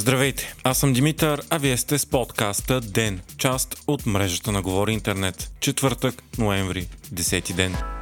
Здравейте, аз съм Димитър, а вие сте с подкаста ДЕН, част от мрежата на Говори Интернет. Четвъртък, ноември, 10 ден.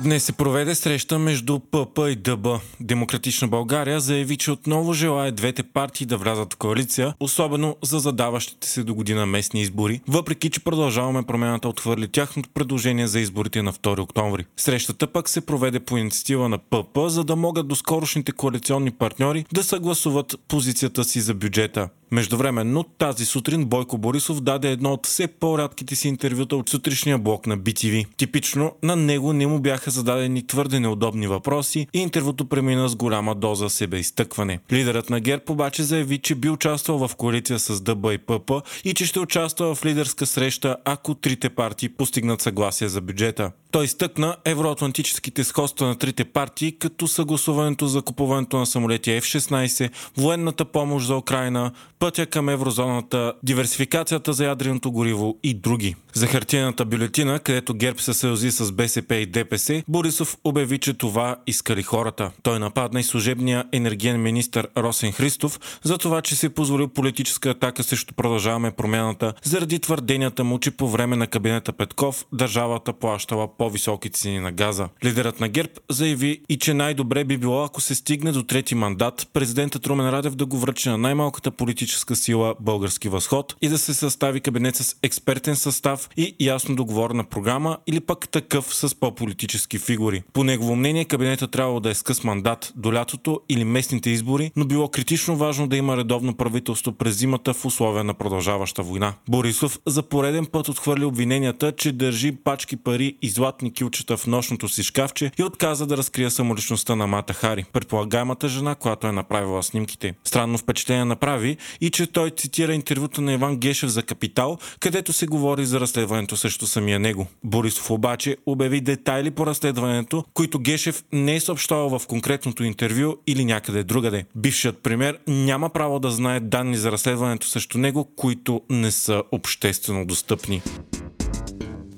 Днес се проведе среща между ПП и ДБ. Демократична България заяви, че отново желая двете партии да влязат в коалиция, особено за задаващите се до година местни избори, въпреки че продължаваме промената отхвърли тяхното предложение за изборите на 2 октомври. Срещата пък се проведе по инициатива на ПП, за да могат до скорошните коалиционни партньори да съгласуват позицията си за бюджета. Междувременно тази сутрин Бойко Борисов даде едно от все по-рядките си интервюта от сутрешния блок на BTV. Типично на него не му бяха зададени твърде неудобни въпроси и интервюто премина с голяма доза себеизтъкване. Лидерът на ГЕРБ обаче заяви, че би участвал в коалиция с ДБ и ПП и че ще участва в лидерска среща, ако трите партии постигнат съгласие за бюджета. Той изтъкна евроатлантическите сходства на трите партии, като съгласуването за купуването на самолети F-16, военната помощ за Украина, пътя към еврозоната, диверсификацията за ядреното гориво и други. За хартиената бюлетина, където ГЕРБ се съюзи с БСП и ДПС, Борисов обяви, че това искали хората. Той нападна и служебния енергиен министр Росен Христов за това, че се позволил политическа атака срещу продължаваме промяната заради твърденията му, че по време на кабинета Петков държавата плащала по-високи цени на газа. Лидерът на ГЕРБ заяви и че най-добре би било, ако се стигне до трети мандат, президентът Румен Радев да го връчи на най-малката политическа сила Български възход и да се състави кабинет с експертен състав и ясно договорена програма или пък такъв с по-политически фигури. По негово мнение, кабинета трябвало да е скъс мандат до лятото или местните избори, но било критично важно да има редовно правителство през зимата в условия на продължаваща война. Борисов за пореден път отхвърли обвиненията, че държи пачки пари и златни килчета в нощното си шкафче и отказа да разкрие самоличността на Мата Хари, предполагаемата жена, която е направила снимките. Странно впечатление направи и че той цитира интервюта на Иван Гешев за Капитал, където се говори за разследването срещу самия него. Борисов обаче обяви детайли по разследването, които Гешев не е съобщавал в конкретното интервю или някъде другаде. Бившият премьер няма право да знае данни за разследването срещу него, които не са обществено достъпни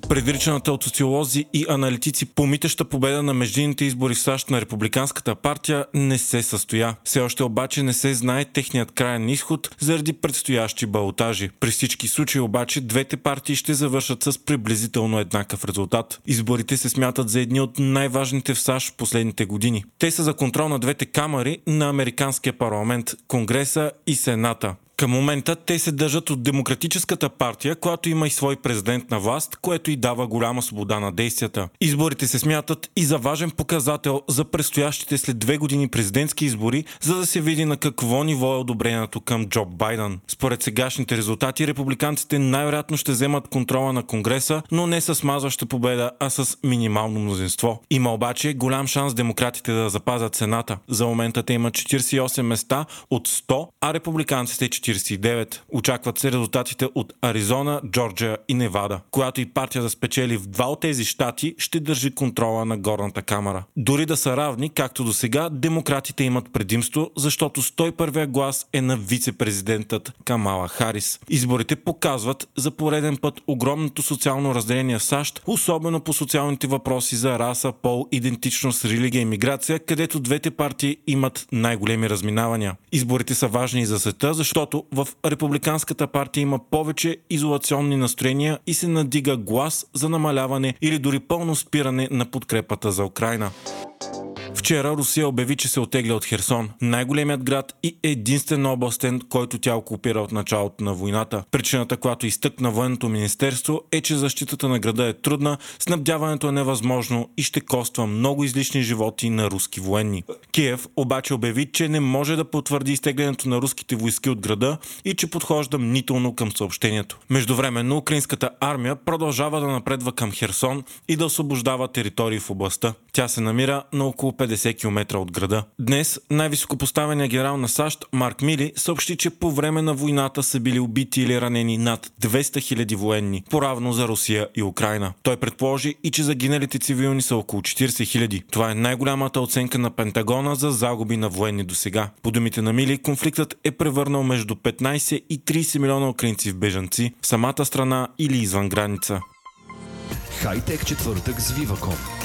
предричаната от социолози и аналитици помитаща победа на междинните избори в САЩ на Републиканската партия не се състоя. Все още обаче не се знае техният крайен изход заради предстоящи балотажи. При всички случаи обаче двете партии ще завършат с приблизително еднакъв резултат. Изборите се смятат за едни от най-важните в САЩ в последните години. Те са за контрол на двете камери на Американския парламент, Конгреса и Сената. Към момента те се държат от Демократическата партия, която има и свой президент на власт, което и дава голяма свобода на действията. Изборите се смятат и за важен показател за предстоящите след две години президентски избори, за да се види на какво ниво е одобрението към Джо Байден. Според сегашните резултати, републиканците най-вероятно ще вземат контрола на Конгреса, но не с мазваща победа, а с минимално мнозинство. Има обаче голям шанс демократите да запазят Сената. За момента те имат 48 места от 100, а републиканците 49. Очакват се резултатите от Аризона, Джорджия и Невада. Която и партия да спечели в два от тези щати, ще държи контрола на горната камера. Дори да са равни, както до сега, демократите имат предимство, защото 101-я глас е на вице-президентът Камала Харис. Изборите показват за пореден път огромното социално разделение в САЩ, особено по социалните въпроси за раса, пол, идентичност, религия и миграция, където двете партии имат най-големи разминавания. Изборите са важни и за света, защото защото в Републиканската партия има повече изолационни настроения и се надига глас за намаляване или дори пълно спиране на подкрепата за Украина. Вчера Русия обяви, че се отегля от Херсон, най-големият град и единствен областен, който тя окупира от началото на войната. Причината, която изтъкна военното министерство е, че защитата на града е трудна, снабдяването е невъзможно и ще коства много излишни животи на руски военни. Киев обаче обяви, че не може да потвърди изтеглянето на руските войски от града и че подхожда мнително към съобщението. Междувременно украинската армия продължава да напредва към Херсон и да освобождава територии в областта. Тя се намира на около 50 км от града. Днес най-високопоставеният генерал на САЩ Марк Мили съобщи, че по време на войната са били убити или ранени над 200 000 военни, поравно за Русия и Украина. Той предположи и че загиналите цивилни са около 40 000. Това е най-голямата оценка на Пентагона за загуби на военни до сега. По думите на Мили, конфликтът е превърнал между 15 и 30 милиона украинци в бежанци, в самата страна или извън граница. Хайтек четвъртък с Viva.com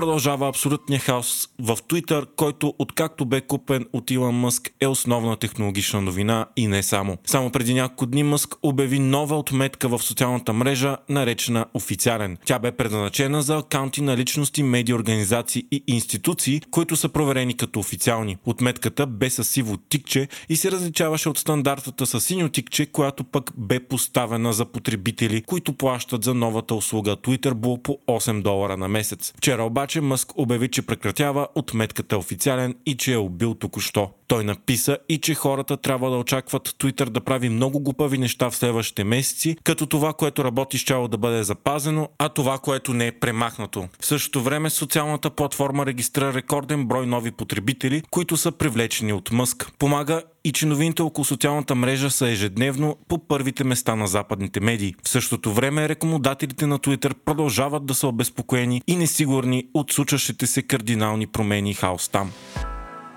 продължава абсолютния хаос в Twitter, който откакто бе купен от Илон Мъск е основна технологична новина и не само. Само преди няколко дни Мъск обяви нова отметка в социалната мрежа, наречена официален. Тя бе предназначена за акаунти на личности, медиа, организации и институции, които са проверени като официални. Отметката бе с сиво тикче и се различаваше от стандартата с синьо тикче, която пък бе поставена за потребители, които плащат за новата услуга Twitter Blue по 8 долара на месец. Вчера обаче Мъск обяви, че прекратява отметката официален и че е убил току-що. Той написа и че хората трябва да очакват Twitter да прави много глупави неща в следващите месеци, като това, което работи, щяло да бъде запазено, а това, което не е премахнато. В същото време социалната платформа регистрира рекорден брой нови потребители, които са привлечени от Мъск. Помага и че новините около социалната мрежа са ежедневно по първите места на западните медии. В същото време рекомодателите на Twitter продължават да са обезпокоени и несигурни от случващите се кардинални промени и хаос там.